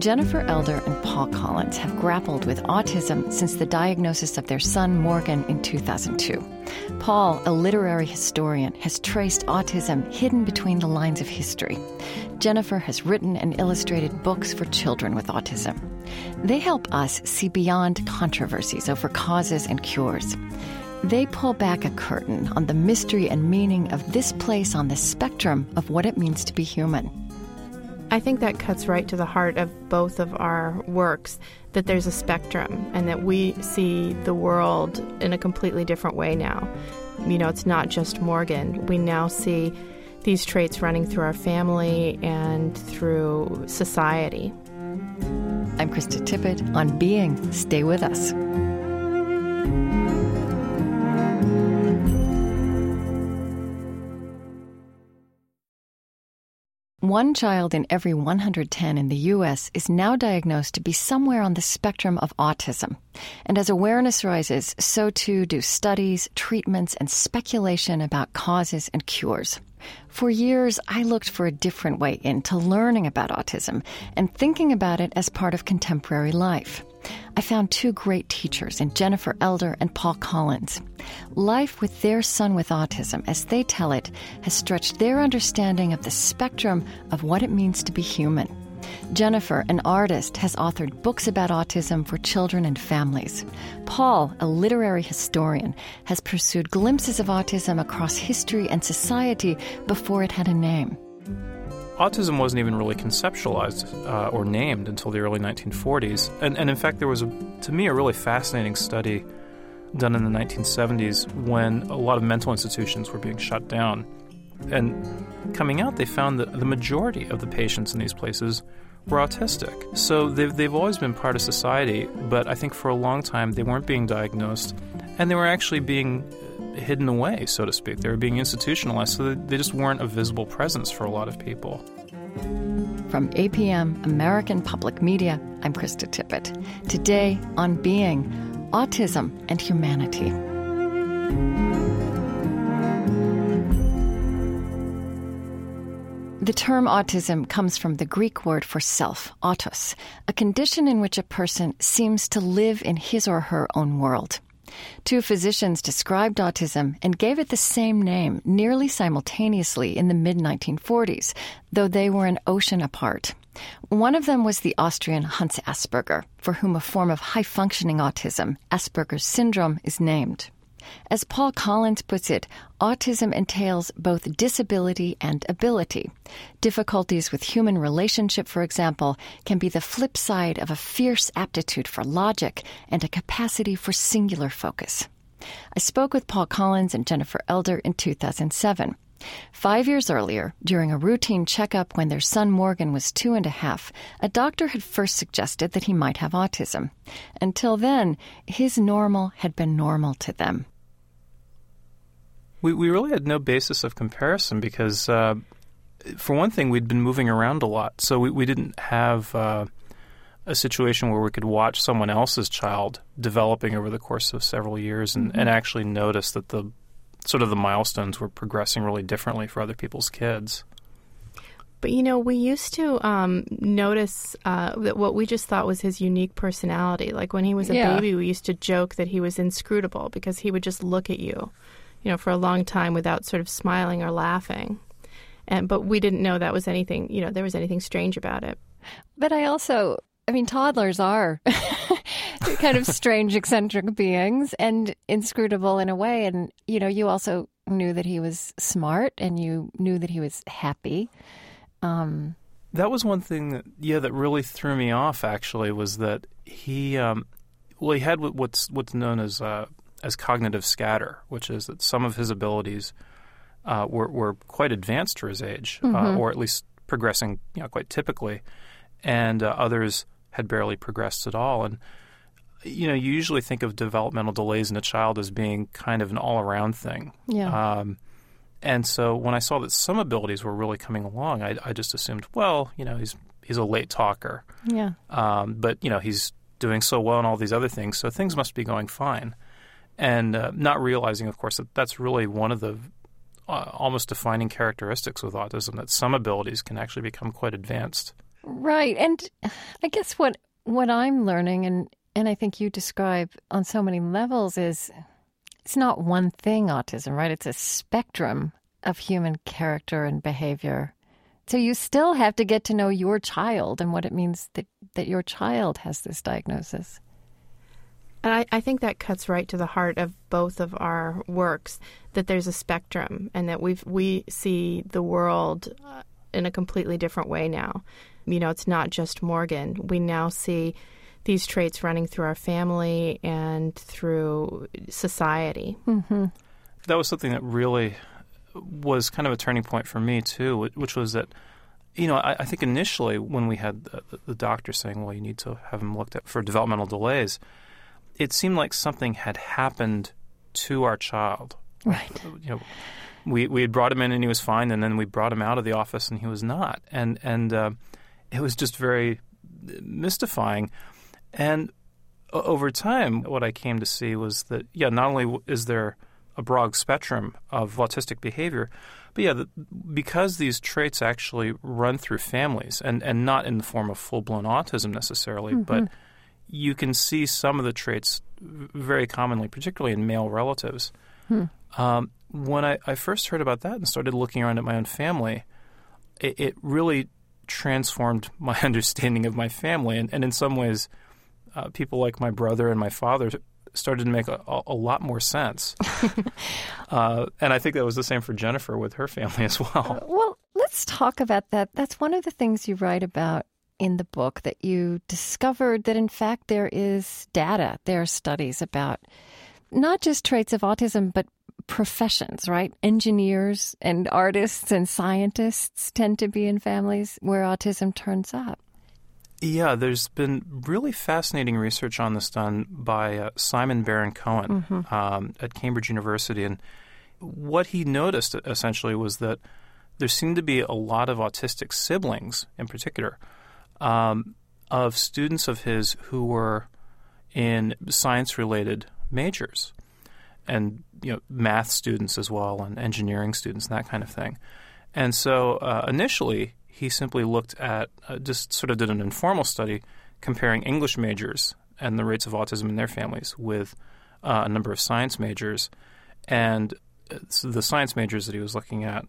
Jennifer Elder and Paul Collins have grappled with autism since the diagnosis of their son Morgan in 2002. Paul, a literary historian, has traced autism hidden between the lines of history. Jennifer has written and illustrated books for children with autism. They help us see beyond controversies over causes and cures. They pull back a curtain on the mystery and meaning of this place on the spectrum of what it means to be human. I think that cuts right to the heart of both of our works that there's a spectrum and that we see the world in a completely different way now. You know, it's not just Morgan. We now see these traits running through our family and through society. I'm Krista Tippett on Being. Stay with us. One child in every 110 in the U.S. is now diagnosed to be somewhere on the spectrum of autism. And as awareness rises, so too do studies, treatments, and speculation about causes and cures. For years, I looked for a different way into learning about autism and thinking about it as part of contemporary life. I found two great teachers in Jennifer Elder and Paul Collins. Life with their son with autism, as they tell it, has stretched their understanding of the spectrum of what it means to be human. Jennifer, an artist, has authored books about autism for children and families. Paul, a literary historian, has pursued glimpses of autism across history and society before it had a name autism wasn't even really conceptualized uh, or named until the early 1940s. And, and in fact, there was, a, to me, a really fascinating study done in the 1970s when a lot of mental institutions were being shut down. And coming out, they found that the majority of the patients in these places were autistic. So they've, they've always been part of society, but I think for a long time they weren't being diagnosed and they were actually being hidden away, so to speak. They were being institutionalized, so they just weren't a visible presence for a lot of people. From APM, American Public Media, I'm Krista Tippett. Today on Being, Autism and Humanity. The term autism comes from the Greek word for self, autos, a condition in which a person seems to live in his or her own world. Two physicians described autism and gave it the same name nearly simultaneously in the mid 1940s, though they were an ocean apart. One of them was the Austrian Hans Asperger, for whom a form of high functioning autism, Asperger's syndrome, is named. As Paul Collins puts it, autism entails both disability and ability. Difficulties with human relationship, for example, can be the flip side of a fierce aptitude for logic and a capacity for singular focus. I spoke with Paul Collins and Jennifer Elder in 2007. Five years earlier, during a routine checkup when their son Morgan was two and a half, a doctor had first suggested that he might have autism. Until then, his normal had been normal to them. We, we really had no basis of comparison because, uh, for one thing, we'd been moving around a lot. So we, we didn't have uh, a situation where we could watch someone else's child developing over the course of several years and, mm-hmm. and actually notice that the sort of the milestones were progressing really differently for other people's kids. But you know, we used to um, notice uh, that what we just thought was his unique personality. Like when he was a yeah. baby, we used to joke that he was inscrutable because he would just look at you you know, for a long time without sort of smiling or laughing. And but we didn't know that was anything, you know, there was anything strange about it. But I also I mean, toddlers are kind of strange, eccentric beings and inscrutable in a way. And, you know, you also knew that he was smart and you knew that he was happy. Um, that was one thing that, yeah, that really threw me off, actually, was that he, um, well, he had what's, what's known as uh, as cognitive scatter, which is that some of his abilities uh, were, were quite advanced for his age, uh, mm-hmm. uh, or at least progressing you know, quite typically, and uh, others had barely progressed at all. And you know, you usually think of developmental delays in a child as being kind of an all-around thing. Yeah. Um, and so when I saw that some abilities were really coming along, I, I just assumed, well, you know, he's he's a late talker. Yeah. Um, but you know, he's doing so well in all these other things, so things must be going fine and uh, not realizing, of course, that that's really one of the uh, almost defining characteristics with autism that some abilities can actually become quite advanced. Right. And I guess what what I'm learning and and I think you describe on so many levels is it's not one thing autism, right? It's a spectrum of human character and behavior. So you still have to get to know your child and what it means that, that your child has this diagnosis. And I, I think that cuts right to the heart of both of our works that there's a spectrum and that we we see the world uh, in a completely different way now. You know, it's not just Morgan. We now see these traits running through our family and through society. Mm-hmm. That was something that really was kind of a turning point for me too, which was that you know I, I think initially when we had the, the, doctor saying, "Well, you need to have him looked at for developmental delays," it seemed like something had happened to our child. Right. You know, we we had brought him in and he was fine, and then we brought him out of the office and he was not, and and uh, it was just very mystifying. And over time, what I came to see was that yeah, not only is there a broad spectrum of autistic behavior. But yeah, the, because these traits actually run through families and, and not in the form of full blown autism necessarily, mm-hmm. but you can see some of the traits very commonly, particularly in male relatives. Hmm. Um, when I, I, first heard about that and started looking around at my own family, it, it really transformed my understanding of my family. And, and in some ways, uh, people like my brother and my father started to make a, a lot more sense. uh, and I think that was the same for Jennifer with her family as well. Uh, well, let's talk about that. That's one of the things you write about in the book that you discovered that, in fact, there is data, there are studies about not just traits of autism, but professions, right? Engineers and artists and scientists tend to be in families where autism turns up. Yeah, there's been really fascinating research on this done by uh, Simon Baron Cohen mm-hmm. um, at Cambridge University. And what he noticed essentially was that there seemed to be a lot of autistic siblings, in particular, um, of students of his who were in science related majors and you know math students as well and engineering students and that kind of thing. And so uh, initially he simply looked at, uh, just sort of did an informal study comparing English majors and the rates of autism in their families with uh, a number of science majors. And uh, the science majors that he was looking at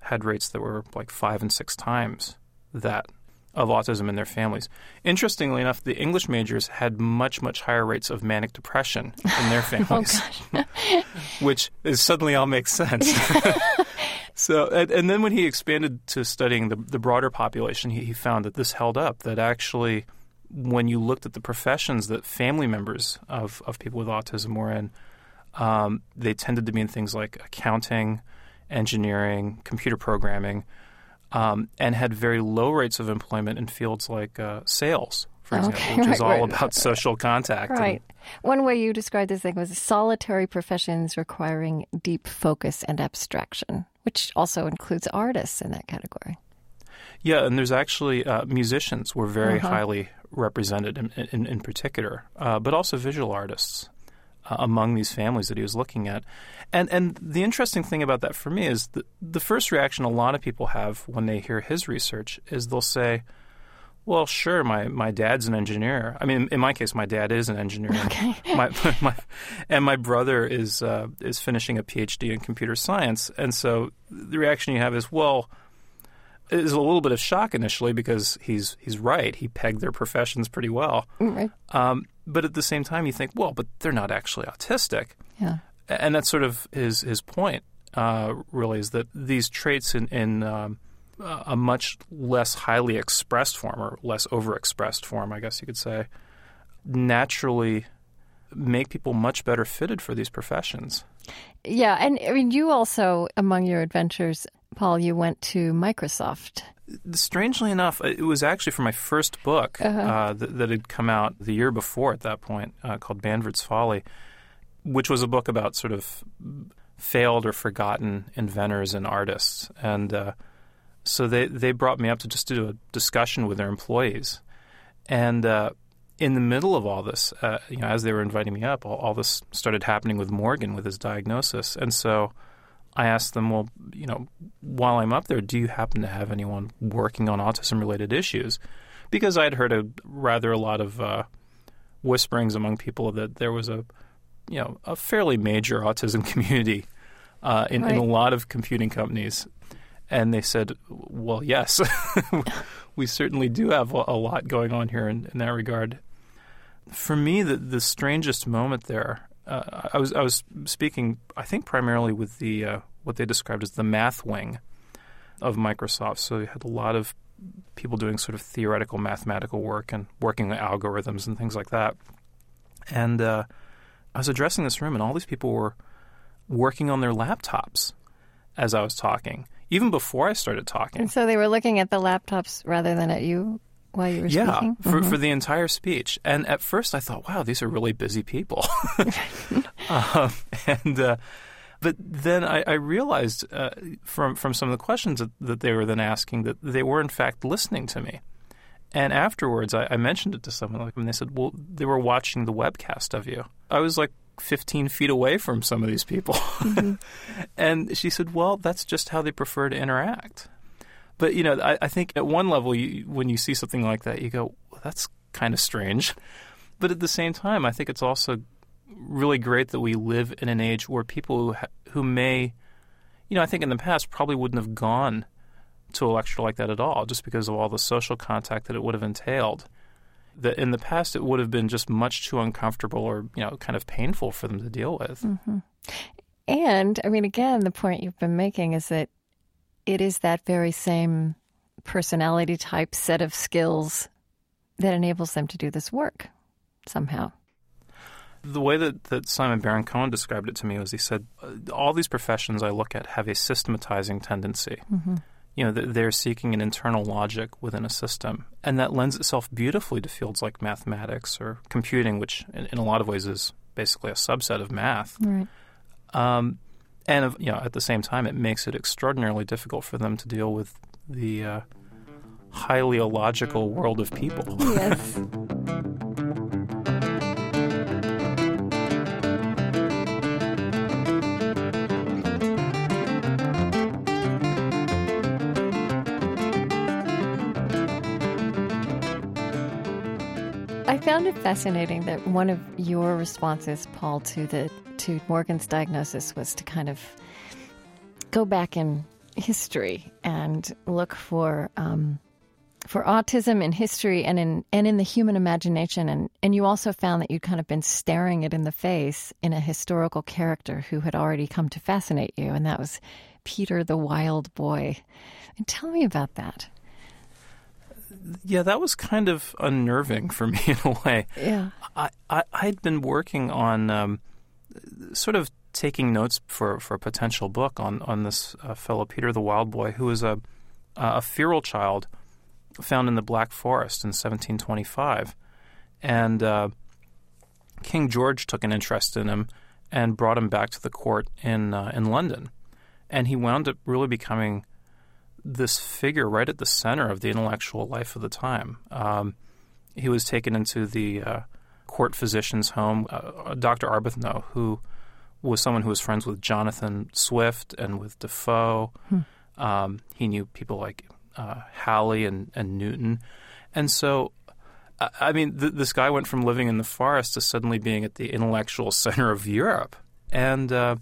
had rates that were like five and six times that of autism in their families. Interestingly enough, the English majors had much, much higher rates of manic depression in their oh, families, oh, which is suddenly all makes sense. So, and, and, then when he expanded to studying the, the broader population, he, he found that this held up. That actually, when you looked at the professions that family members of, of people with autism were in, um, they tended to be in things like accounting, engineering, computer programming, um, and had very low rates of employment in fields like uh, sales, for okay, example, which right, is all right, about social contact. Right. And, One way you described this thing was solitary professions requiring deep focus and abstraction which also includes artists in that category. Yeah, and there's actually uh, musicians were very uh-huh. highly represented in, in, in particular, uh, but also visual artists uh, among these families that he was looking at. And and the interesting thing about that for me is that the first reaction a lot of people have when they hear his research is they'll say, well, sure. My my dad's an engineer. I mean, in my case, my dad is an engineer. Okay. my, my, and my brother is uh, is finishing a PhD in computer science. And so the reaction you have is, well, is a little bit of shock initially because he's he's right. He pegged their professions pretty well. Right. Um, but at the same time, you think, well, but they're not actually autistic. Yeah. And that's sort of his his point. Uh, really, is that these traits in in um, a much less highly expressed form or less overexpressed form, I guess you could say, naturally make people much better fitted for these professions. Yeah, and I mean, you also, among your adventures, Paul, you went to Microsoft. Strangely enough, it was actually for my first book uh-huh. uh, that, that, had come out the year before at that point, uh, called Banvard's Folly, which was a book about sort of failed or forgotten inventors and artists. And uh, so they, they brought me up to just do a discussion with their employees. And uh, in the middle of all this, uh, you know, as they were inviting me up, all, all, this started happening with Morgan with his diagnosis. And so I asked them, well, you know, while I'm up there, do you happen to have anyone working on autism related issues? Because I'd heard a rather a lot of uh, whisperings among people that there was a, you know, a fairly major autism community uh, in, right. in a lot of computing companies. And they said, well, yes, we certainly do have a, lot going on here in, in, that regard. For me, the, the strangest moment there uh, I was I was speaking, I think, primarily with the uh, what they described as the math wing of Microsoft. So you had a lot of people doing sort of theoretical mathematical work and working on algorithms and things like that. And uh, I was addressing this room, and all these people were working on their laptops as I was talking, even before I started talking. And so they were looking at the laptops rather than at you while you were yeah, speaking? for, mm-hmm. for the entire speech. And at first I thought, wow, these are really busy people. um, and uh, but then I, I realized uh, from from some of the questions that, that, they were then asking that they were in fact listening to me. And afterwards, I, I mentioned it to someone like, and they said, "Well, they were watching the webcast of you." I was like 15 feet away from some of these people, mm-hmm. and she said, "Well, that's just how they prefer to interact." But you know, I, I think at one level, you, when you see something like that, you go, well, "That's kind of strange." But at the same time, I think it's also really great that we live in an age where people who, ha- who may, you know, I think in the past probably wouldn't have gone to a lecture like that at all, just because of all the social contact that it would have entailed. That in the past, it would have been just much too uncomfortable or you know, kind of painful for them to deal with. Mm-hmm. And I mean, again, the point you've been making is that it is that very same personality type set of skills that enables them to do this work somehow. The way that, that Simon Baron Cohen described it to me was he said, All these professions I look at have a systematizing tendency. Mm-hmm. You know, they're seeking an internal logic within a system. And that lends itself beautifully to fields like mathematics or computing, which in, in a lot of ways is basically a subset of math. Right. Um, and you know, at the same time, it makes it extraordinarily difficult for them to deal with the uh, highly illogical world of people. Yes. I found it fascinating that one of your responses, Paul, to the to Morgan's diagnosis was to kind of go back in history and look for um, for autism in history and in and in the human imagination and and you also found that you'd kind of been staring it in the face in a historical character who had already come to fascinate you and that was Peter the wild boy. And tell me about that. Yeah, that was kind of unnerving for me in a way. Yeah. I, I I'd been working on um, sort of taking notes for, for a potential book on on this uh, fellow Peter the Wild Boy, who was a a feral child found in the Black Forest in 1725, and uh, King George took an interest in him and brought him back to the court in uh, in London, and he wound up really becoming this figure right at the center of the intellectual life of the time. Um, he was taken into the uh, court physician's home, uh, Dr. Arbuthnot, who was someone who was friends with Jonathan Swift and with Defoe. Hmm. Um, he knew people like uh, Halley and, and Newton. And so, I mean, th- this guy went from living in the forest to suddenly being at the intellectual center of Europe. And, uh,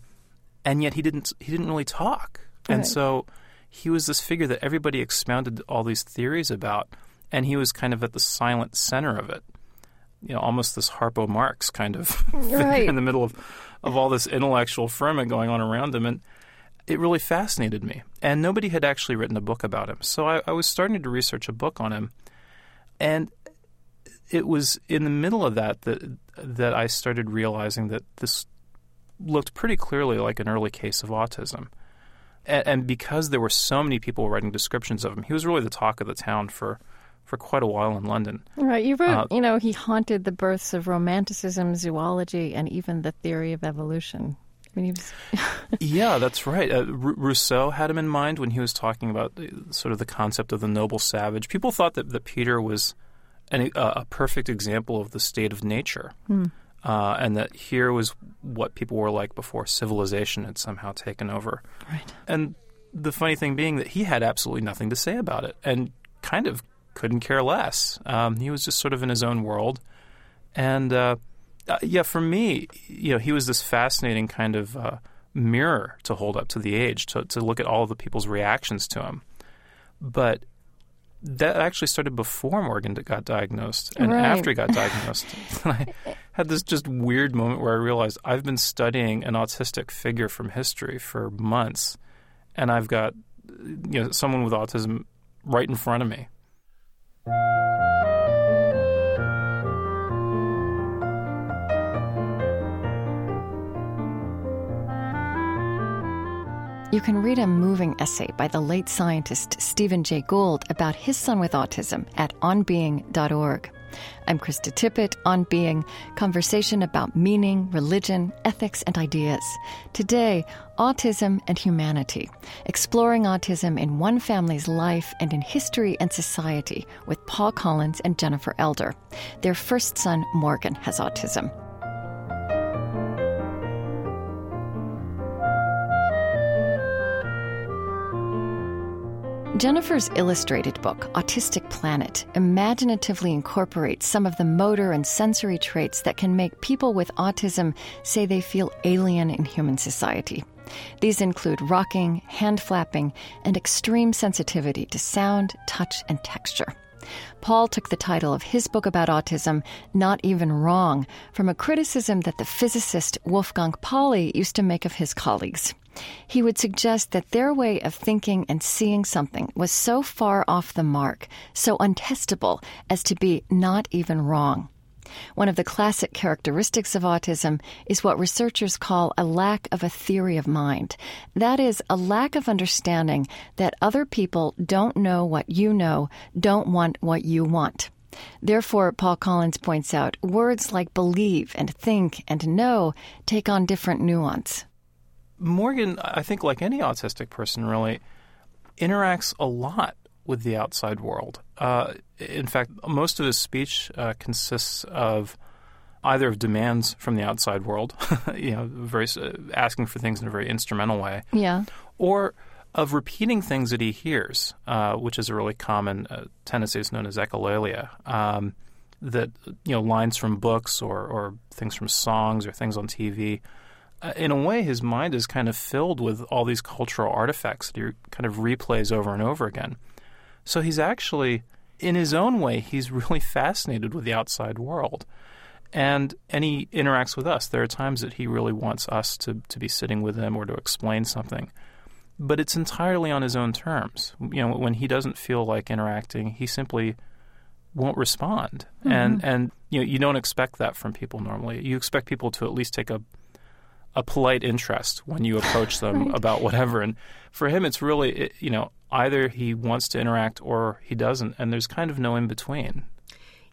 and yet he didn't, he didn't really talk. Right. And so he was this figure that everybody expounded all these theories about. And he was kind of at the silent center of it you know almost this Harpo Marx kind of right. in the middle of of all this intellectual ferment going on around him, and it really fascinated me. And nobody had actually written a book about him, so I, I was starting to research a book on him, and it was in the middle of that that that I started realizing that this looked pretty clearly like an early case of autism. And, and because there were so many people writing descriptions of him, he was really the talk of the town for for quite a while in London. Right. You wrote, uh, you know, he haunted the births of romanticism, zoology, and even the theory of evolution. I mean, he was. yeah, that's right. Uh, R- Rousseau had him in mind when he was talking about the, sort of the concept of the noble savage. People thought that, that Peter was an, uh, a perfect example of the state of nature. Hmm. Uh, and that here was what people were like before civilization had somehow taken over. Right. And the funny thing being that he had absolutely nothing to say about it, and kind of couldn't care less. Um, he was just sort of in his own world, and uh, uh, yeah, for me, you know, he was this fascinating kind of uh, mirror to hold up to the age, to to look at all of the people's reactions to him. But that actually started before Morgan got diagnosed and right. after he got diagnosed. I had this just weird moment where I realized I've been studying an autistic figure from history for months, and I've got you know someone with autism right in front of me. You can read a moving essay by the late scientist Stephen Jay Gould about his son with autism at onbeing.org. I'm Krista Tippett on Being, conversation about meaning, religion, ethics, and ideas. Today, autism and humanity, exploring autism in one family's life and in history and society with Paul Collins and Jennifer Elder. Their first son, Morgan, has autism. Jennifer's illustrated book, Autistic Planet, imaginatively incorporates some of the motor and sensory traits that can make people with autism say they feel alien in human society. These include rocking, hand flapping, and extreme sensitivity to sound, touch, and texture. Paul took the title of his book about autism, Not Even Wrong, from a criticism that the physicist Wolfgang Pauli used to make of his colleagues. He would suggest that their way of thinking and seeing something was so far off the mark, so untestable, as to be not even wrong. One of the classic characteristics of autism is what researchers call a lack of a theory of mind. That is, a lack of understanding that other people don't know what you know, don't want what you want. Therefore, Paul Collins points out, words like believe and think and know take on different nuance. Morgan, I think, like any autistic person, really interacts a lot with the outside world. Uh, in fact, most of his speech uh, consists of either of demands from the outside world, you know, very uh, asking for things in a very instrumental way, yeah, or of repeating things that he hears, uh, which is a really common uh, tendency. It's known as echolalia. Um, that you know, lines from books or, or things from songs or things on TV in a way, his mind is kind of filled with all these cultural artifacts that he kind of replays over and over again. So he's actually, in his own way, he's really fascinated with the outside world. And and he interacts with us. There are times that he really wants us to, to be sitting with him or to explain something. But it's entirely on his own terms. You know, when he doesn't feel like interacting, he simply won't respond. Mm-hmm. And and you know, you don't expect that from people normally. You expect people to at least take a a polite interest when you approach them right. about whatever. And for him, it's really, you know, either he wants to interact or he doesn't, and there's kind of no in between.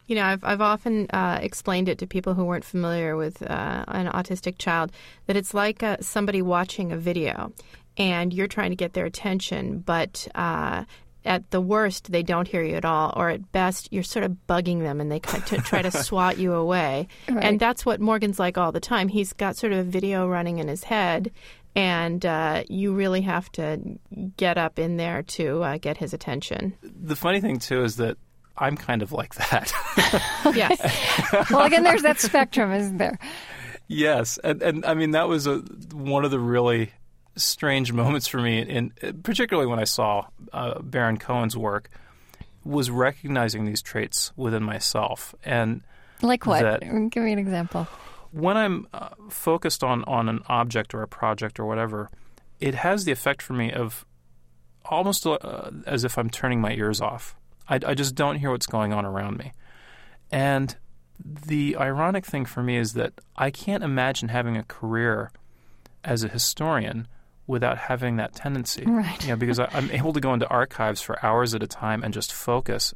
You know, I've, I've often uh, explained it to people who weren't familiar with uh, an autistic child that it's like uh, somebody watching a video and you're trying to get their attention, but uh, at the worst, they don't hear you at all, or at best, you're sort of bugging them and they try to swat you away. Right. And that's what Morgan's like all the time. He's got sort of a video running in his head, and uh, you really have to get up in there to uh, get his attention. The funny thing, too, is that I'm kind of like that. yes. well, again, there's that spectrum, isn't there? Yes, and and I mean that was a, one of the really strange moments for me, and particularly when I saw uh, Baron Cohen's work, was recognizing these traits within myself. And like what? That, Give me an example. When I'm uh, focused on on an object or a project or whatever, it has the effect for me of almost uh, as if I'm turning my ears off. I, I just don't hear what's going on around me, and the ironic thing for me is that I can't imagine having a career as a historian without having that tendency. Right. You know, because I, am able to go into archives for hours at a time and just focus.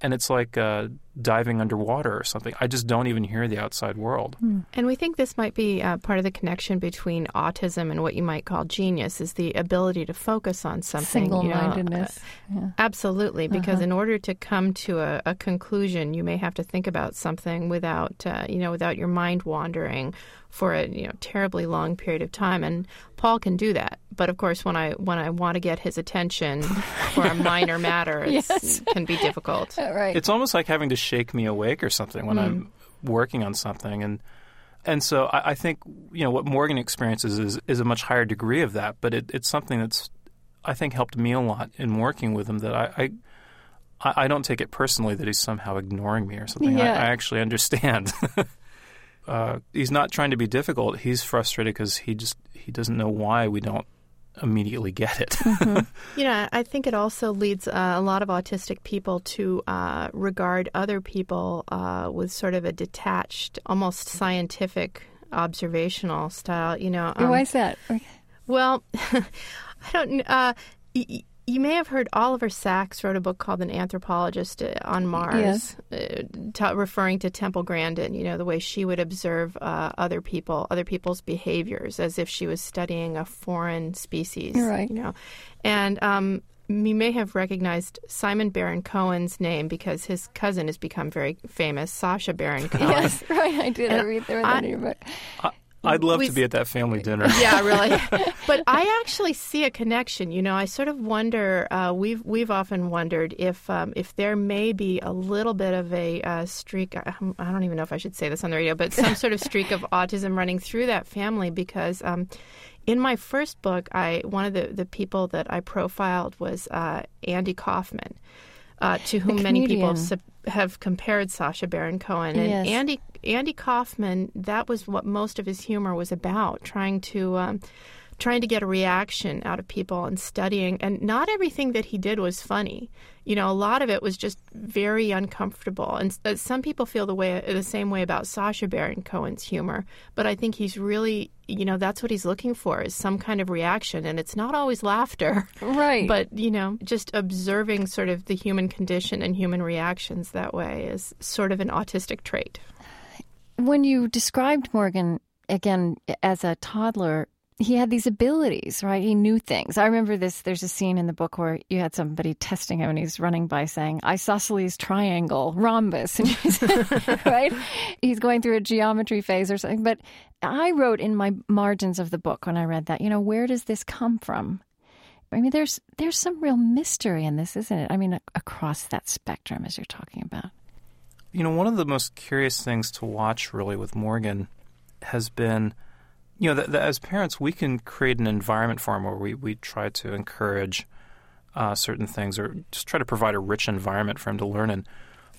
and it's like uh, diving underwater or something. I just don't even hear the outside world. Hmm. And we think this might be uh, part of the connection between autism and what you might call genius is the ability to focus on something. Single-mindedness. You know, uh, yeah. Absolutely, because uh-huh. in order to come to a, a, conclusion, you may have to think about something without, uh, you know, without your mind wandering for a you know terribly long period of time and Paul can do that but of course when I when I want to get his attention for a minor matter it yes. can be difficult right it's almost like having to shake me awake or something when mm. I'm working on something and and so I, I, think you know what Morgan experiences is is a much higher degree of that but it, it's something that's I think helped me a lot in working with him that I, I I don't take it personally that he's somehow ignoring me or something. Yeah. I, I actually understand. uh, he's not trying to be difficult. He's frustrated because he just he doesn't know why we don't immediately get it. mm-hmm. You know, I think it also leads uh, a lot of autistic people to uh, regard other people uh, with sort of a detached, almost scientific, observational style. You know, um, why is that? Well, I don't. Uh, y- you may have heard Oliver Sacks wrote a book called An Anthropologist uh, on Mars, yes. uh, t- referring to Temple Grandin. You know the way she would observe uh, other people, other people's behaviors, as if she was studying a foreign species. Right. You know, and um, you may have recognized Simon Baron Cohen's name because his cousin has become very famous, Sacha Baron Cohen. yes, right. I did. I read through that in your book. I'd love we, to be at that family dinner. Yeah, really. but I actually see a connection. You know, I sort of wonder. Uh, we've we've often wondered if um, if there may be a little bit of a uh, streak. I, don't even know if I should say this on the radio, but some sort of streak of autism running through that family because. Um, in my first book, I one of the, the people that I profiled was uh, Andy Kaufman, uh, to whom many people have compared Sacha Baron Cohen. And yes. Andy Andy Kaufman, that was what most of his humor was about, trying to um, trying to get a reaction out of people and studying. And not everything that he did was funny. You know, a lot of it was just very uncomfortable. And uh, some people feel the way the same way about Sacha Baron Cohen's humor. But I think he's really, you know, that's what he's looking for is some kind of reaction. And it's not always laughter, right? But you know, just observing sort of the human condition and human reactions that way is sort of an autistic trait. When you described Morgan again as a toddler, he had these abilities, right? He knew things. I remember this. There's a scene in the book where you had somebody testing him, and he's running by saying isosceles triangle, rhombus, and he's, right? He's going through a geometry phase or something. But I wrote in my margins of the book when I read that, you know, where does this come from? I mean, there's there's some real mystery in this, isn't it? I mean, across that spectrum, as you're talking about. You know, one of the most curious things to watch, really, with Morgan, has been you know, that, that as parents, we can create an environment for him where we, we try to encourage uh, certain things or just try to provide a rich environment for him to learn in.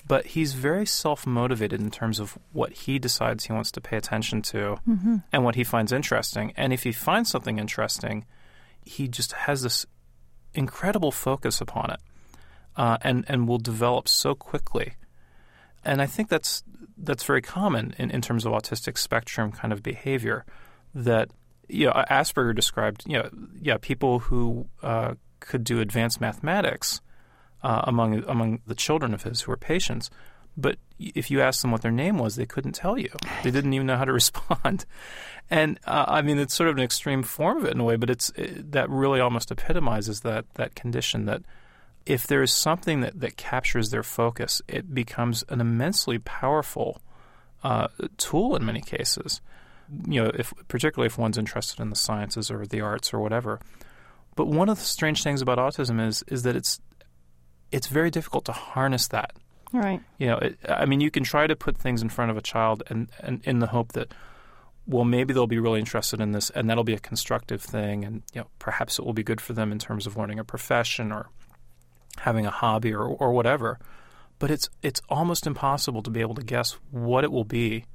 But he's very self motivated in terms of what he decides he wants to pay attention to mm-hmm. and what he finds interesting. And if he finds something interesting, he just has this incredible focus upon it uh, and, and will develop so quickly. And I think that's, that's very common in, in terms of autistic spectrum kind of behavior that you know Asperger described you know yeah people who uh, could do advanced mathematics uh, among among the children of his who were patients, but if you asked them what their name was, they couldn't tell you. They didn't even know how to respond. And uh, I mean, it's sort of an extreme form of it in a way, but it's it, that really almost epitomizes that that condition that if there is something that, that captures their focus, it becomes an immensely powerful uh, tool in many cases you know, if particularly if one's interested in the sciences or the arts or whatever. But one of the strange things about autism is is that it's it's very difficult to harness that. Right. You know, it, I mean, you can try to put things in front of a child and, and in the hope that, well, maybe they'll be really interested in this, and that'll be a constructive thing, and you know, perhaps it will be good for them in terms of learning a profession or having a hobby or, or whatever. But it's it's almost impossible to be able to guess what it will be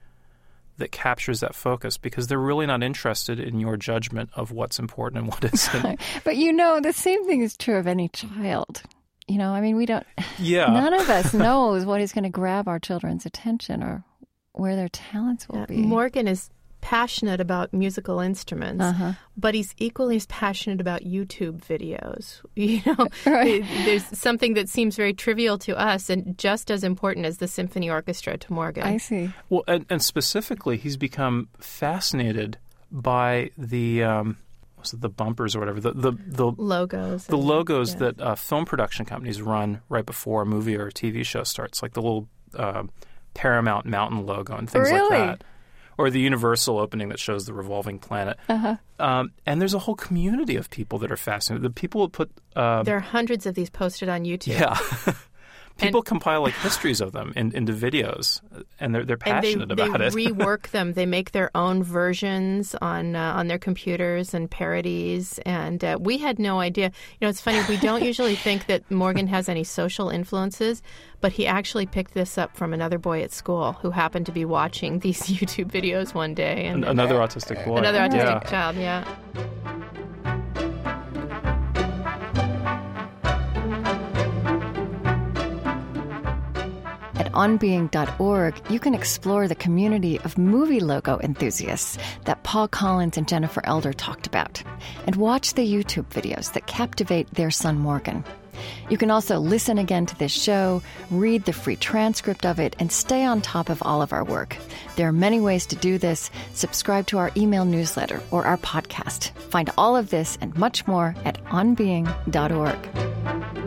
that captures that focus because they're really not interested in your judgment of what's important and what isn't. but you know, the same thing is true of any child. You know, I mean, we don't. Yeah. None of us knows what is going to grab our children's attention or where their talents will be. Morgan is passionate about musical instruments, uh-huh. but he's equally as passionate about YouTube videos. You know, right. there's something that seems very trivial to us and just as important as the symphony orchestra to Morgan. I see. Well, and, and specifically, he's become fascinated by the. Um, was it the bumpers or whatever the the, the logos the and, logos yeah. that uh, film production companies run right before a movie or a TV show starts, like the little uh, Paramount Mountain logo and things really? like that or the Universal opening that shows the revolving planet. Uh-huh. Um, and there's a whole community of people that are fascinated. The people put uh, there are hundreds of these posted on YouTube. Yeah. People and, compile like histories of them in, into videos, and they're they're passionate they, about they it. They rework them. They make their own versions on uh, on their computers and parodies. And uh, we had no idea. You know, it's funny. We don't usually think that Morgan has any social influences, but he actually picked this up from another boy at school who happened to be watching these YouTube videos one day. And another autistic boy. Another autistic yeah. child. Yeah. onbeing.org, you can explore the community of movie logo enthusiasts that Paul Collins and Jennifer Elder talked about, and watch the YouTube videos that captivate their son Morgan. You can also listen again to this show, read the free transcript of it, and stay on top of all of our work. There are many ways to do this. Subscribe to our email newsletter or our podcast. Find all of this and much more at onbeing.org.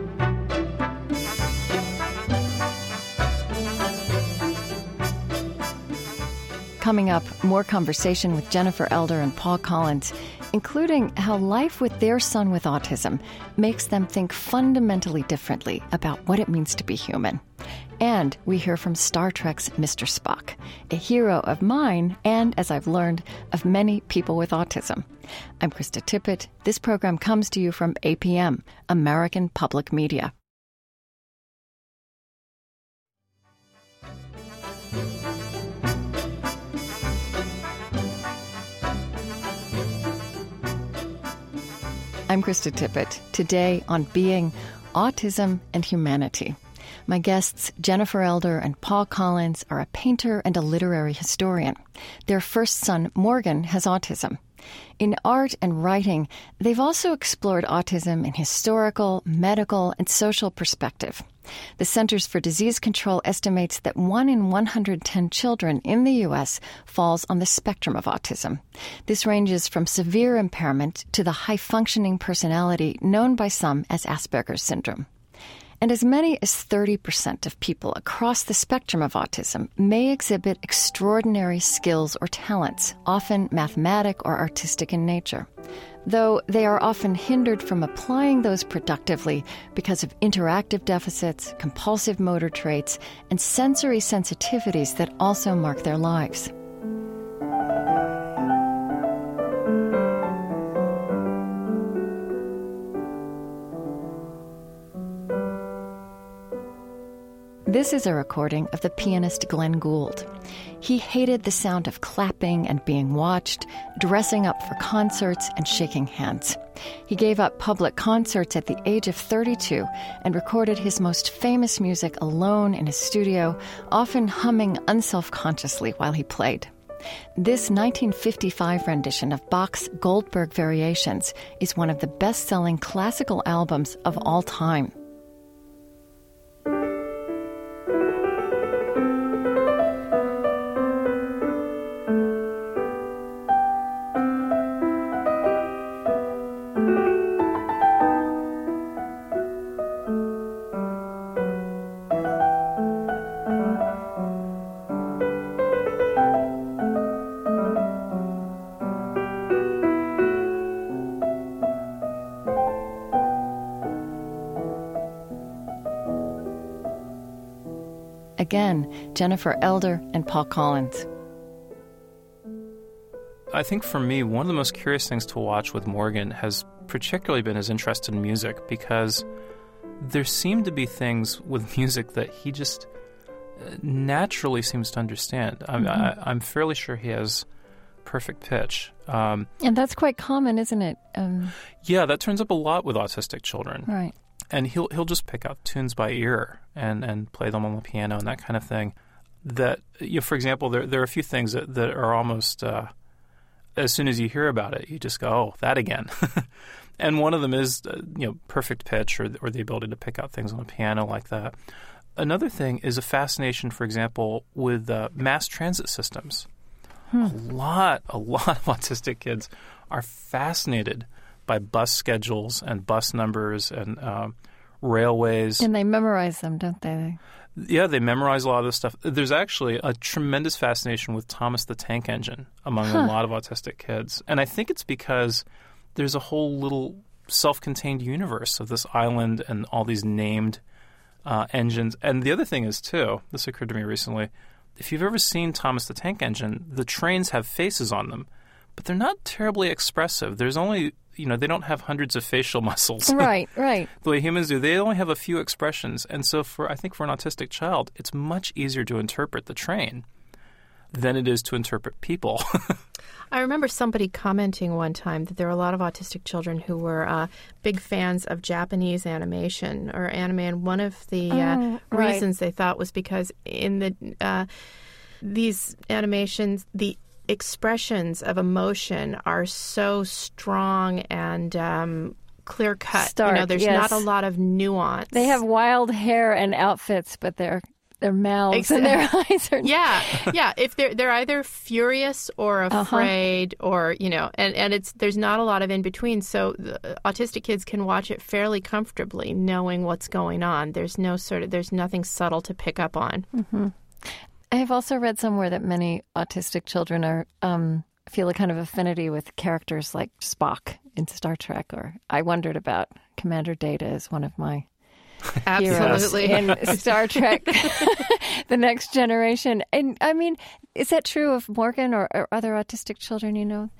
Coming up, more conversation with Jennifer Elder and Paul Collins, including how life with their son with autism makes them think fundamentally differently about what it means to be human. And we hear from Star Trek's Mr. Spock, a hero of mine and, as I've learned, of many people with autism. I'm Krista Tippett. This program comes to you from APM, American Public Media. I'm Krista Tippett. Today on Being Autism and Humanity. My guests, Jennifer Elder and Paul Collins, are a painter and a literary historian. Their first son, Morgan, has autism. In art and writing, they've also explored autism in historical, medical, and social perspective. The Centers for Disease Control estimates that 1 in 110 children in the U.S. falls on the spectrum of autism. This ranges from severe impairment to the high functioning personality known by some as Asperger's syndrome. And as many as 30% of people across the spectrum of autism may exhibit extraordinary skills or talents, often mathematic or artistic in nature though they are often hindered from applying those productively because of interactive deficits, compulsive motor traits, and sensory sensitivities that also mark their lives. This is a recording of the pianist Glenn Gould. He hated the sound of clapping and being watched, dressing up for concerts, and shaking hands. He gave up public concerts at the age of 32 and recorded his most famous music alone in his studio, often humming unself consciously while he played. This 1955 rendition of Bach's Goldberg Variations is one of the best selling classical albums of all time. Jennifer Elder and Paul Collins. I think for me, one of the most curious things to watch with Morgan has particularly been his interest in music because there seem to be things with music that he just uh, naturally seems to understand. I'm, mm-hmm. I, am fairly sure he has perfect pitch. Um, and that's quite common, isn't it? Um, yeah, that turns up a lot with autistic children. Right and he'll he'll just pick out tunes by ear and and play them on the piano and that kind of thing. That you know, for example, there there are a few things that, that are almost uh, as soon as you hear about it, you just go, "Oh, that again." and one of them is, uh, you know, perfect pitch or or the ability to pick out things on a piano like that. Another thing is a fascination, for example, with uh, mass transit systems. Hmm. A lot, a lot of autistic kids are fascinated by bus schedules and bus numbers and uh, railways. And they memorize them, don't they? Yeah, they memorize a lot of this stuff. There's actually a tremendous fascination with Thomas the Tank Engine among huh. a lot of autistic kids. And I think it's because there's a whole little self contained universe of this island and all these named uh, engines. And the other thing is, too, this occurred to me recently. If you've ever seen Thomas the Tank Engine, the trains have faces on them, but they're not terribly expressive. There's only you know, they don't have hundreds of facial muscles. Right, right. the way humans do. They only have a few expressions. And so for I think for an autistic child, it's much easier to interpret the train than it is to interpret people. I remember somebody commenting one time that there were a lot of autistic children who were uh, big fans of Japanese animation or anime, and one of the uh, oh, right. reasons they thought was because in the uh, these animations, the expressions of emotion are so strong and um, clear cut. Stark, you know, there's yes. not a lot of nuance. They have wild hair and outfits, but their their mouths and their eyes are yeah yeah if they're they're either furious or uh-huh. afraid uh-huh. or you know and and it's there's not a lot of in between so autistic kids can watch it fairly comfortably knowing what's going on there's no sort of there's nothing subtle to pick up on mm-hmm. I have also read somewhere that many autistic children are um, feel a kind of affinity with characters like Spock in Star Trek, or I wondered about Commander Data as one of my Absolutely. in Star Trek, The Next Generation. And I mean, is that true of Morgan or, or other autistic children you know?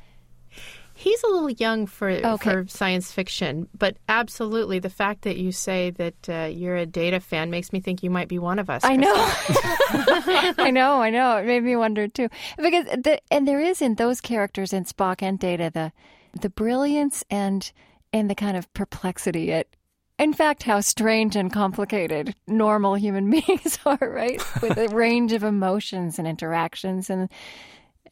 He's a little young for okay. for science fiction, but absolutely the fact that you say that uh, you're a data fan makes me think you might be one of us. I know, I know, I know. It made me wonder too, because the, and there is in those characters in Spock and Data the the brilliance and and the kind of perplexity at in fact, how strange and complicated normal human beings are, right? With a range of emotions and interactions, and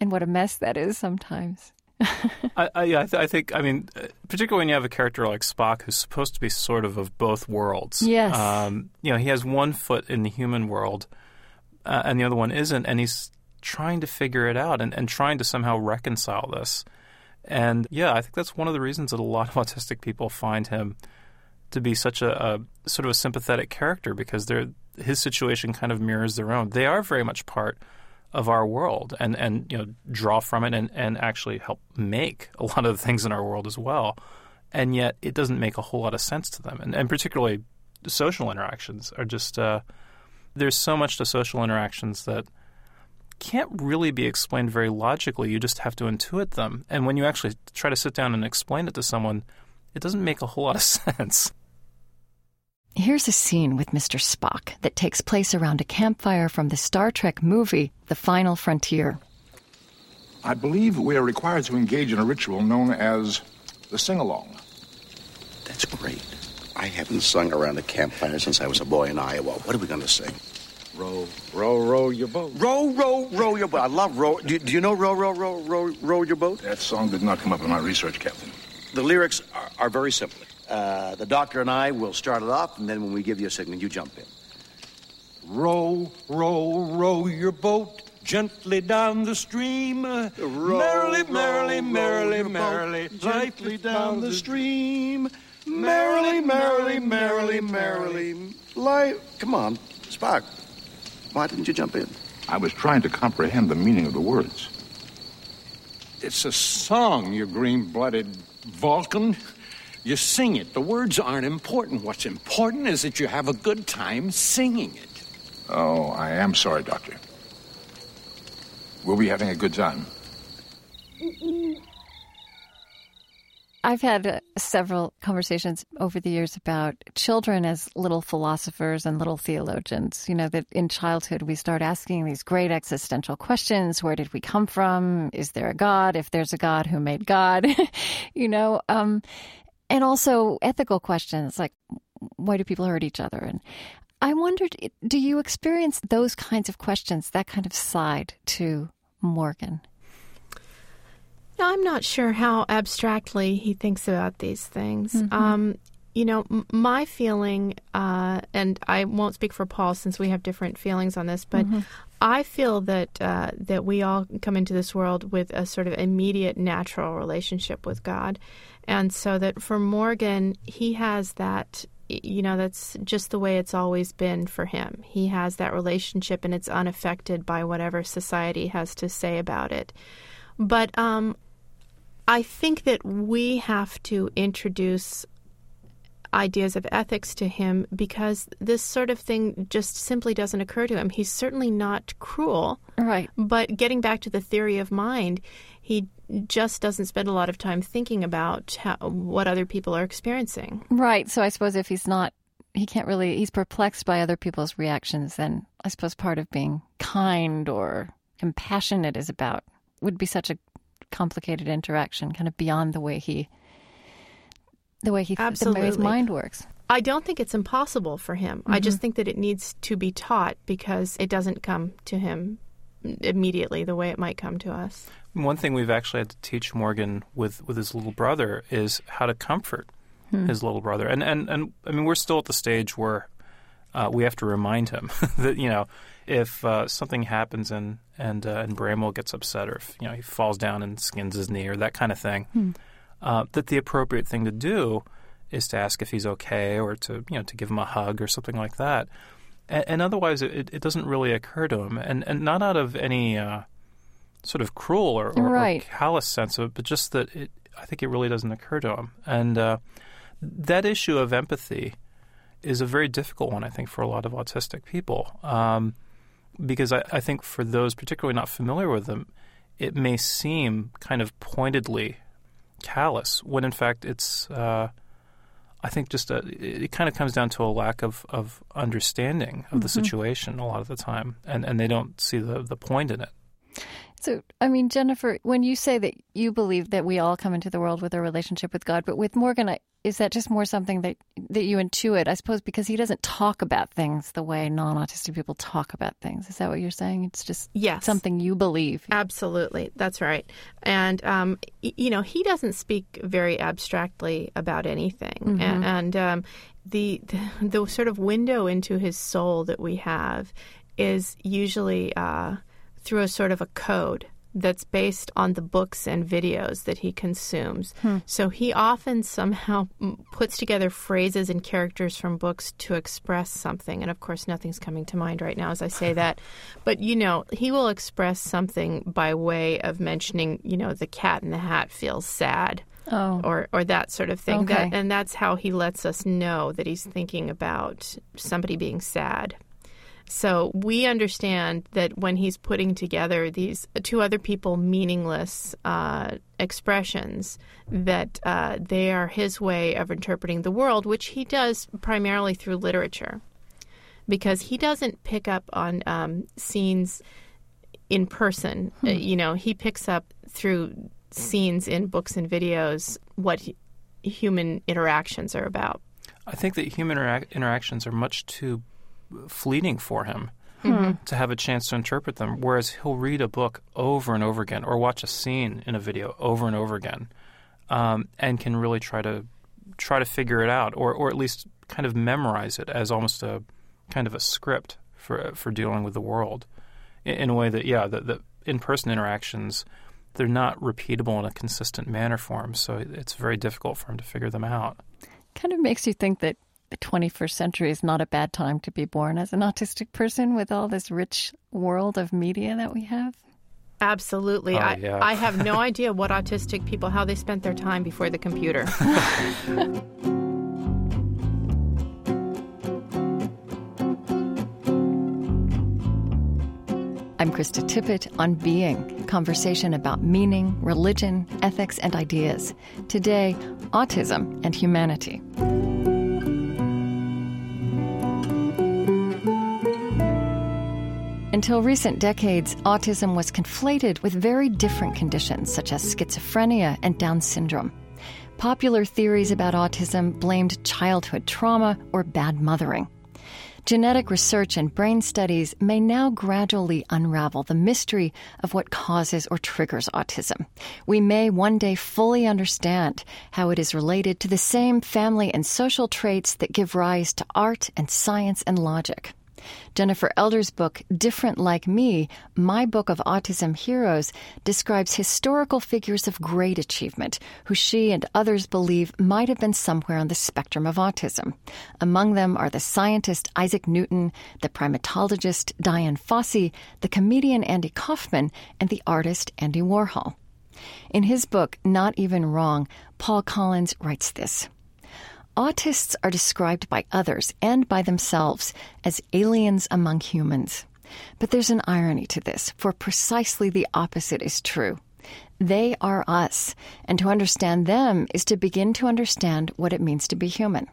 and what a mess that is sometimes. I, I, yeah, I, th- I, think. I mean, particularly when you have a character like Spock, who's supposed to be sort of of both worlds. Yes. Um, you know, he has one foot in the human world, uh, and the other one isn't, and he's trying to figure it out and, and trying to somehow reconcile this. And yeah, I think that's one of the reasons that a lot of autistic people find him to be such a, a sort of a sympathetic character because his situation kind of mirrors their own. They are very much part of our world and, and you know draw from it and, and actually help make a lot of the things in our world as well. And yet it doesn't make a whole lot of sense to them. And, and particularly social interactions are just uh, there's so much to social interactions that can't really be explained very logically. You just have to intuit them. And when you actually try to sit down and explain it to someone, it doesn't make a whole lot of sense. Here's a scene with Mr. Spock that takes place around a campfire from the Star Trek movie, The Final Frontier. I believe we are required to engage in a ritual known as the sing along. That's great. I haven't sung around a campfire since I was a boy in Iowa. What are we going to sing? Row, row, row your boat. Row, row, row your boat. I love row. Do, do you know row, row, row, row, row your boat? That song did not come up in my research, Captain. The lyrics are, are very simple. Uh, the doctor and I will start it off, and then when we give you a signal, you jump in. Row, row, row your boat gently down the stream. Row, merrily, row, merrily, merrily, merrily, gently down the stream. Merrily, merrily, merrily, merrily. Light. Come on, Spock. Why didn't you jump in? I was trying to comprehend the meaning of the words. It's a song, you green blooded Vulcan. You sing it. The words aren't important. What's important is that you have a good time singing it. Oh, I am sorry, Doctor. We'll be having a good time. I've had uh, several conversations over the years about children as little philosophers and little theologians. You know, that in childhood we start asking these great existential questions Where did we come from? Is there a God? If there's a God, who made God? you know, um, and also ethical questions like why do people hurt each other and i wondered do you experience those kinds of questions that kind of side to morgan I'm not sure how abstractly he thinks about these things. Mm-hmm. Um, you know, m- my feeling, uh, and I won't speak for Paul since we have different feelings on this, but mm-hmm. I feel that uh, that we all come into this world with a sort of immediate natural relationship with God, and so that for Morgan, he has that. You know, that's just the way it's always been for him. He has that relationship, and it's unaffected by whatever society has to say about it. But um, I think that we have to introduce ideas of ethics to him because this sort of thing just simply doesn't occur to him. He's certainly not cruel. Right. But getting back to the theory of mind, he just doesn't spend a lot of time thinking about how, what other people are experiencing. Right. So I suppose if he's not, he can't really, he's perplexed by other people's reactions, then I suppose part of being kind or compassionate is about, would be such a complicated interaction, kind of beyond the way he the way he Absolutely. the way his mind works. I don't think it's impossible for him. Mm-hmm. I just think that it needs to be taught because it doesn't come to him immediately the way it might come to us. One thing we've actually had to teach Morgan with, with his little brother is how to comfort hmm. his little brother. And, and and I mean we're still at the stage where uh, we have to remind him that you know if uh, something happens and and uh, and Bramwell gets upset or if you know he falls down and skins his knee or that kind of thing. Hmm uh, that the appropriate thing to do is to ask if he's okay or to you know to give him a hug or something like that. And, and otherwise, it, it, doesn't really occur to him, and and not out of any uh, sort of cruel or, or, right. or, callous sense of it, but just that it, I think it really doesn't occur to him. And uh, that issue of empathy is a very difficult one, I think, for a lot of autistic people. Um, because I, I, think for those particularly not familiar with them, it may seem kind of pointedly callous when in fact it's uh, I think just a, it, it kind of comes down to a lack of, of understanding of mm-hmm. the situation a lot of the time, and, and they don't see the, the point in it. So, I mean, Jennifer, when you say that you believe that we all come into the world with a relationship with God, but with Morgan, I, is that just more something that that you intuit? I suppose because he doesn't talk about things the way non-autistic people talk about things. Is that what you're saying? It's just yes. something you believe. Absolutely, that's right. And um, you know, he doesn't speak very abstractly about anything, mm-hmm. and, and um, the, the, the sort of window into his soul that we have is usually uh, through a sort of a code that's based on the books and videos that he consumes. Hmm. So he often somehow puts together phrases and characters from books to express something. And of course, nothing's coming to mind right now as I say that. But, you know, he will express something by way of mentioning, you know, the cat in the hat feels sad. Oh. Or, or that sort of thing. Okay. That, and that's how he lets us know that he's thinking about somebody being sad so we understand that when he's putting together these two other people meaningless uh, expressions, that uh, they are his way of interpreting the world, which he does primarily through literature, because he doesn't pick up on um, scenes in person. Hmm. Uh, you know, he picks up through scenes in books and videos what he, human interactions are about. I think that human intera- interactions are much too fleeting for him mm-hmm. to have a chance to interpret them. Whereas he'll read a book over and over again, or watch a scene in a video over and over again, um, and can really try to try to figure it out, or or at least kind of memorize it as almost a kind of a script for for dealing with the world in, in a way that yeah, the, the in person interactions they're not repeatable in a consistent manner for him, so it's very difficult for him to figure them out. Kind of makes you think that the 21st century is not a bad time to be born as an autistic person with all this rich world of media that we have? Absolutely. Oh, I, yeah. I have no idea what autistic people, how they spent their time before the computer. I'm Krista Tippett on Being, conversation about meaning, religion, ethics, and ideas. Today, autism and humanity. Until recent decades, autism was conflated with very different conditions such as schizophrenia and Down syndrome. Popular theories about autism blamed childhood trauma or bad mothering. Genetic research and brain studies may now gradually unravel the mystery of what causes or triggers autism. We may one day fully understand how it is related to the same family and social traits that give rise to art and science and logic. Jennifer Elder's book, Different Like Me My Book of Autism Heroes, describes historical figures of great achievement who she and others believe might have been somewhere on the spectrum of autism. Among them are the scientist Isaac Newton, the primatologist Dian Fossey, the comedian Andy Kaufman, and the artist Andy Warhol. In his book, Not Even Wrong, Paul Collins writes this. Autists are described by others and by themselves as aliens among humans. But there's an irony to this, for precisely the opposite is true. They are us, and to understand them is to begin to understand what it means to be human.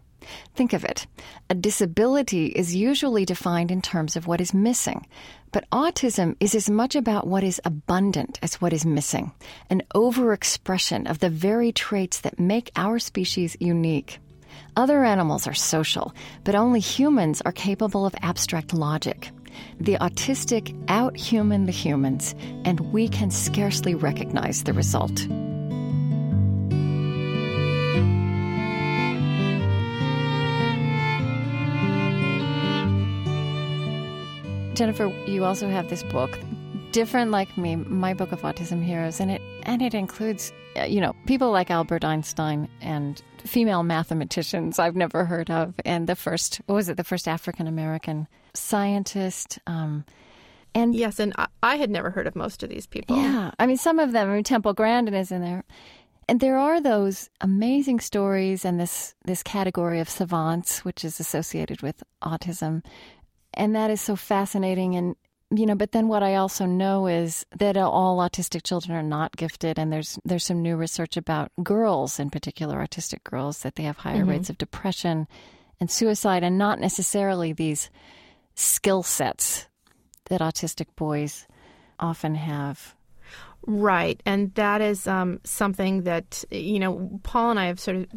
Think of it. A disability is usually defined in terms of what is missing, but autism is as much about what is abundant as what is missing, an overexpression of the very traits that make our species unique. Other animals are social, but only humans are capable of abstract logic. The autistic outhuman the humans, and we can scarcely recognize the result. Jennifer, you also have this book, Different Like Me, My Book of Autism Heroes, and it and it includes uh, you know, people like Albert Einstein and female mathematicians I've never heard of, and the first, what was it, the first African American scientist. Um, and yes, and I, I, had never heard of most of these people. Yeah, I mean, some of them. I mean, Temple Grandin is in there, and there are those amazing stories and this this category of savants, which is associated with autism, and that is so fascinating. And you know, but then what I also know is that all autistic children are not gifted, and there's there's some new research about girls, in particular autistic girls, that they have higher mm-hmm. rates of depression and suicide, and not necessarily these skill sets that autistic boys often have. Right. And that is um, something that, you know, Paul and I have sort of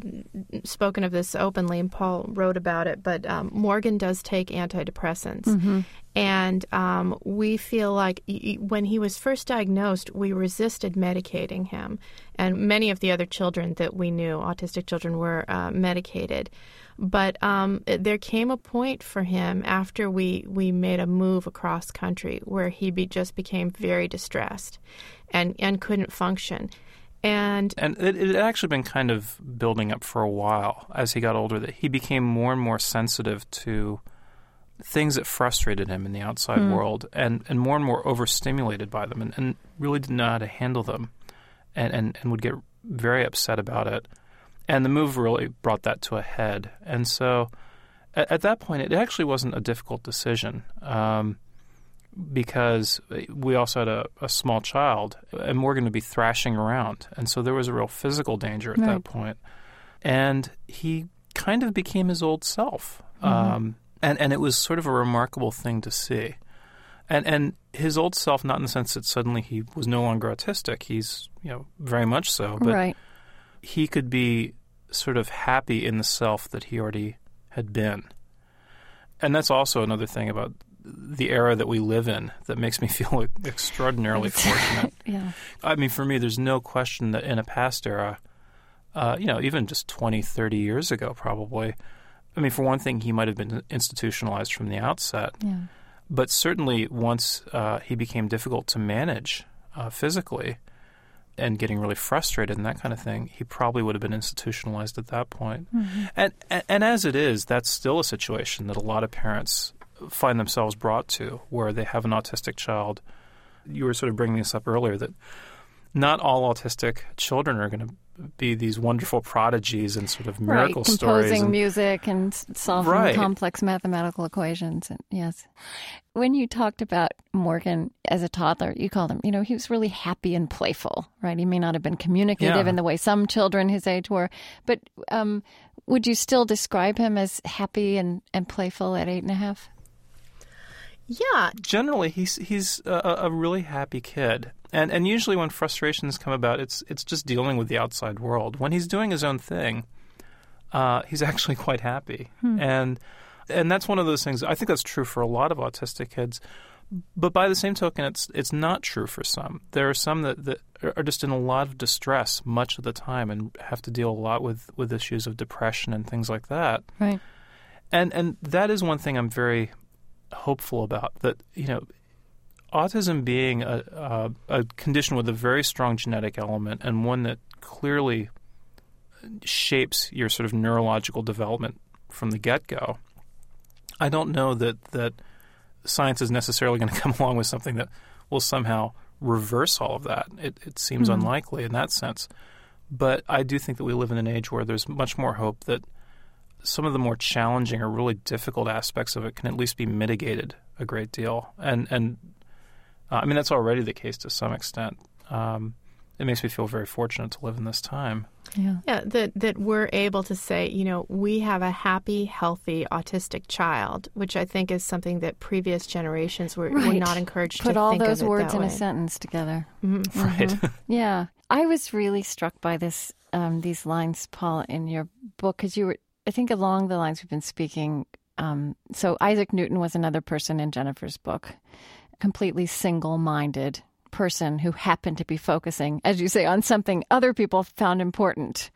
spoken of this openly, and Paul wrote about it, but um, Morgan does take antidepressants. Mm-hmm. And um, we feel like when he was first diagnosed, we resisted medicating him. And many of the other children that we knew, autistic children, were uh, medicated. But um, there came a point for him after we, we made a move across country where he be, just became very distressed and, and couldn't function. And, and it, it had actually been kind of building up for a while as he got older that he became more and more sensitive to things that frustrated him in the outside mm. world and, and more and more overstimulated by them and, and really didn't know how to handle them and, and, and would get very upset about it. And the move really brought that to a head. And so at, at that point, it actually wasn't a difficult decision um, because we also had a, a, small child and Morgan to be thrashing around. And so there was a real physical danger at right. that point. And he kind of became his old self. Mm-hmm. Um, and and it was sort of a remarkable thing to see. And and his old self, not in the sense that suddenly he was no longer autistic. He's you know very much so, but right. he could be sort of happy in the self that he already had been. And that's also another thing about the era that we live in that makes me feel extraordinarily fortunate. yeah. I mean, for me, there's no question that in a past era, uh, you know, even just 20, 30 years ago, probably, I mean, for one thing, he might have been institutionalized from the outset. Yeah. But certainly, once uh, he became difficult to manage uh, physically and getting really frustrated and that kind of thing, he probably would have been institutionalized at that point. Mm-hmm. And, and, and as it is, that's still a situation that a lot of parents find themselves brought to, where they have an autistic child. You were sort of bringing this up earlier that not all autistic children are going to be these wonderful prodigies and sort of miracle right, composing stories. Composing music and solving right. complex mathematical equations. And yes. When you talked about Morgan as a toddler, you called him, you know, he was really happy and playful, right? He may not have been communicative yeah. in the way some children his age were, but um, would you still describe him as happy and, and playful at eight and a half? Yeah. Generally, he's he's a, a really happy kid. And and usually when frustrations come about, it's it's just dealing with the outside world. When he's doing his own thing, uh, he's actually quite happy. Hmm. And And that's one of those things. I think that's true for a lot of autistic kids. But by the same token, it's it's not true for some. There are some that, that are just in a lot of distress much of the time and have to deal a lot with, with issues of depression and things like that. Right. And and that is one thing I'm very hopeful about. That you know, autism being a, a, a condition with a very strong genetic element and one that clearly shapes your sort of neurological development from the get go. I don't know that that science is necessarily going to come along with something that will somehow reverse all of that. It, it seems mm-hmm. unlikely in that sense. But I do think that we live in an age where there's much more hope that some of the more challenging or really difficult aspects of it can at least be mitigated a great deal. And and uh, I mean that's already the case to some extent. Um, it makes me feel very fortunate to live in this time. Yeah. Yeah, that that we're able to say, you know, we have a happy, healthy autistic child, which I think is something that previous generations were, right. were not encouraged to Put to all those words in way. a sentence together. Mm-hmm. Right. Mm-hmm. yeah. I was really struck by this um, these lines, Paul, in your book because you were I think along the lines we've been speaking. Um, so Isaac Newton was another person in Jennifer's book, completely single-minded, person who happened to be focusing, as you say, on something other people found important.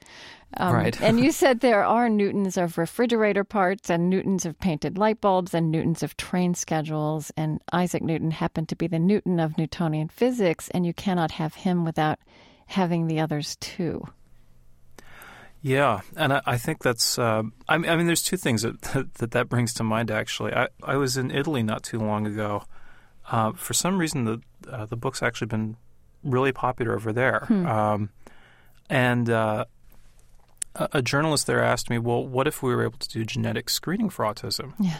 Um, right. and you said there are Newtons of refrigerator parts and Newtons of painted light bulbs and Newtons of train schedules. And Isaac Newton happened to be the Newton of Newtonian physics, and you cannot have him without having the others too. Yeah, and I, I think that's. Uh, I, mean, I, mean, there's two things that, that that brings to mind. Actually, I, I was in Italy not too long ago, uh, for some reason, the uh, the book's actually been really popular over there. Hmm. Um, and uh, a, a, journalist there asked me, "Well, what if we were able to do genetic screening for autism?" Yeah.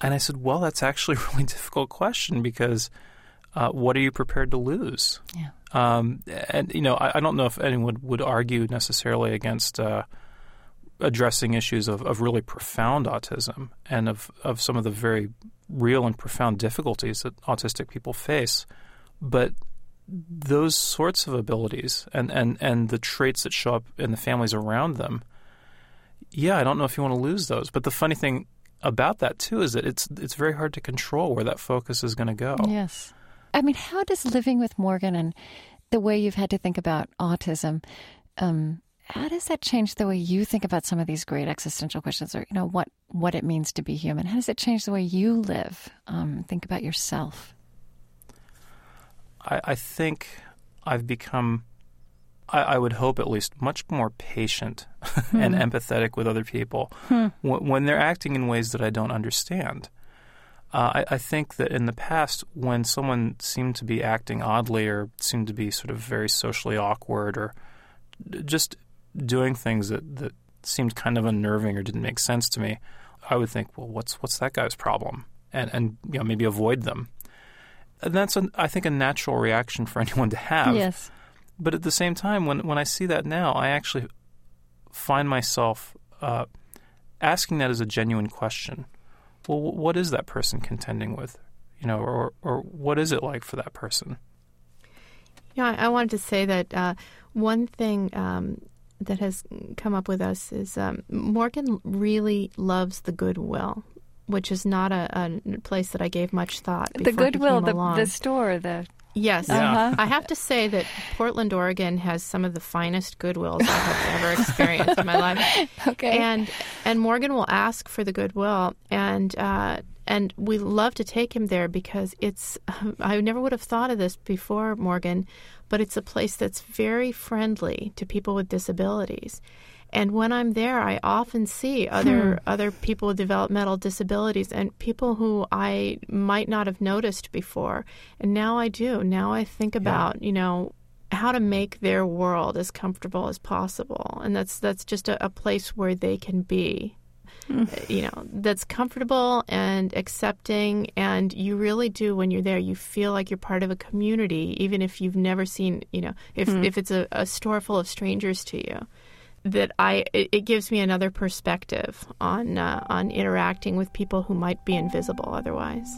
And I said, "Well, that's actually a really difficult question because uh, what are you prepared to lose?" Yeah. Um, and you know, I, I, don't know if anyone would argue necessarily against uh, addressing issues of, of really profound autism and of, of some of the very real and profound difficulties that autistic people face. But those sorts of abilities and, and, and the traits that show up in the families around them, yeah, I don't know if you want to lose those. But the funny thing about that too is that it's it's very hard to control where that focus is going to go. Yes. I mean, how does living with Morgan and the way you've had to think about autism um, how does that change the way you think about some of these great existential questions, or you know what what it means to be human? How does it change the way you live? Um, think about yourself. I, I think I've become, I, I, would hope at least, much more patient hmm. and empathetic with other people hmm. when, they're acting in ways that I don't understand. Uh, I, I, think that in the past, when someone seemed to be acting oddly or seemed to be sort of very socially awkward or just doing things that, that seemed kind of unnerving or didn't make sense to me, I would think, well, what's what's that guy's problem? And and you know maybe avoid them. And that's I think a natural reaction for anyone to have. Yes. But at the same time, when when I see that now, I actually find myself uh, asking that as a genuine question. Well, what is that person contending with? You know, or or what is it like for that person? Yeah, I wanted to say that uh, one thing um, that has come up with us is um, Morgan really loves the goodwill, which is not a, a place that I gave much thought. The goodwill, the, along. the store, the Yes, uh-huh. I have to say that Portland, Oregon, has some of the finest goodwills I have ever experienced in my life. Okay, and and Morgan will ask for the goodwill, and uh, and we love to take him there because it's I never would have thought of this before Morgan, but it's a place that's very friendly to people with disabilities. And when I'm there, I often see other hmm. other people with developmental disabilities and people who I might not have noticed before. And now I do. Now I think about, yeah. you know, how to make their world as comfortable as possible. And that's that's just a, a place where they can be you know, that's comfortable and accepting. And you really do, when you're there, you feel like you're part of a community, even if you've never seen, you know, if, mm. if it's a, a store full of strangers to you. That I, it, it gives me another perspective on uh, on interacting with people who might be invisible otherwise.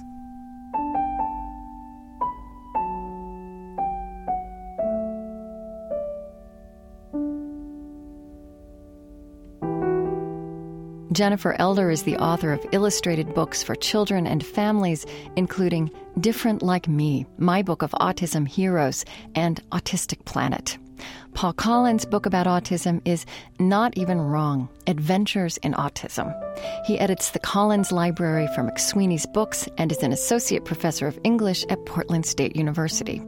Jennifer Elder is the author of illustrated books for children and families, including Different Like Me, my book of autism heroes, and Autistic Planet. Paul Collins' book about autism is Not Even Wrong Adventures in Autism. He edits the Collins Library for McSweeney's Books and is an associate professor of English at Portland State University.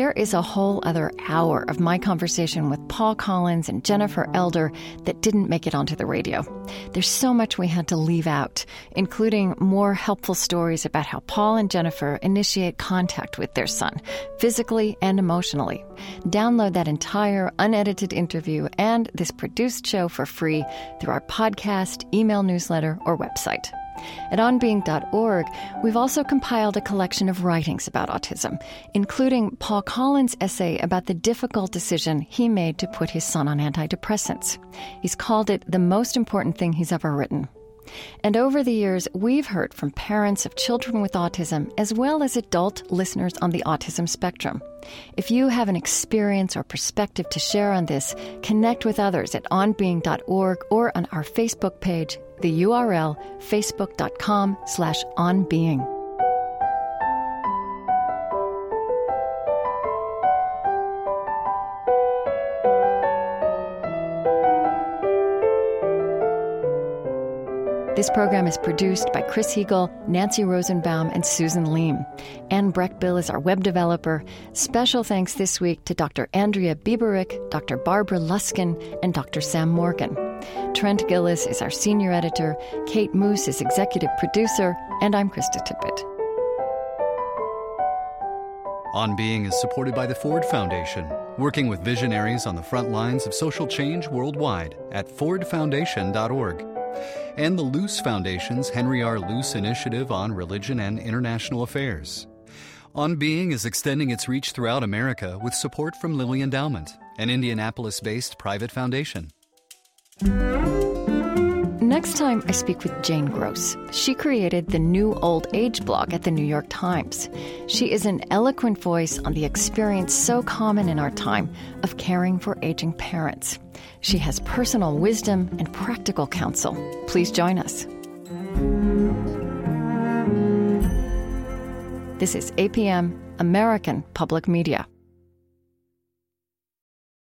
There is a whole other hour of my conversation with Paul Collins and Jennifer Elder that didn't make it onto the radio. There's so much we had to leave out, including more helpful stories about how Paul and Jennifer initiate contact with their son, physically and emotionally. Download that entire unedited interview and this produced show for free through our podcast, email newsletter, or website. At onbeing.org, we've also compiled a collection of writings about autism, including Paul Collins' essay about the difficult decision he made to put his son on antidepressants. He's called it the most important thing he's ever written. And over the years, we've heard from parents of children with autism as well as adult listeners on the autism spectrum. If you have an experience or perspective to share on this, connect with others at onbeing.org or on our Facebook page, the URL facebook.com slash onbeing. This program is produced by Chris Heagle, Nancy Rosenbaum, and Susan Leem. Anne Breckbill is our web developer. Special thanks this week to Dr. Andrea Bieberich, Dr. Barbara Luskin, and Dr. Sam Morgan. Trent Gilliss is our senior editor, Kate Moos is executive producer, and I'm Krista Tippett. On Being is supported by the Ford Foundation, working with visionaries on the front lines of social change worldwide at fordfoundation.org and the Luce Foundation's Henry R. Luce Initiative on Religion and International Affairs. On Being is extending its reach throughout America with support from Lilly Endowment, an Indianapolis based private foundation. Next time, I speak with Jane Gross. She created the New Old Age blog at the New York Times. She is an eloquent voice on the experience so common in our time of caring for aging parents. She has personal wisdom and practical counsel. Please join us. This is APM, American Public Media.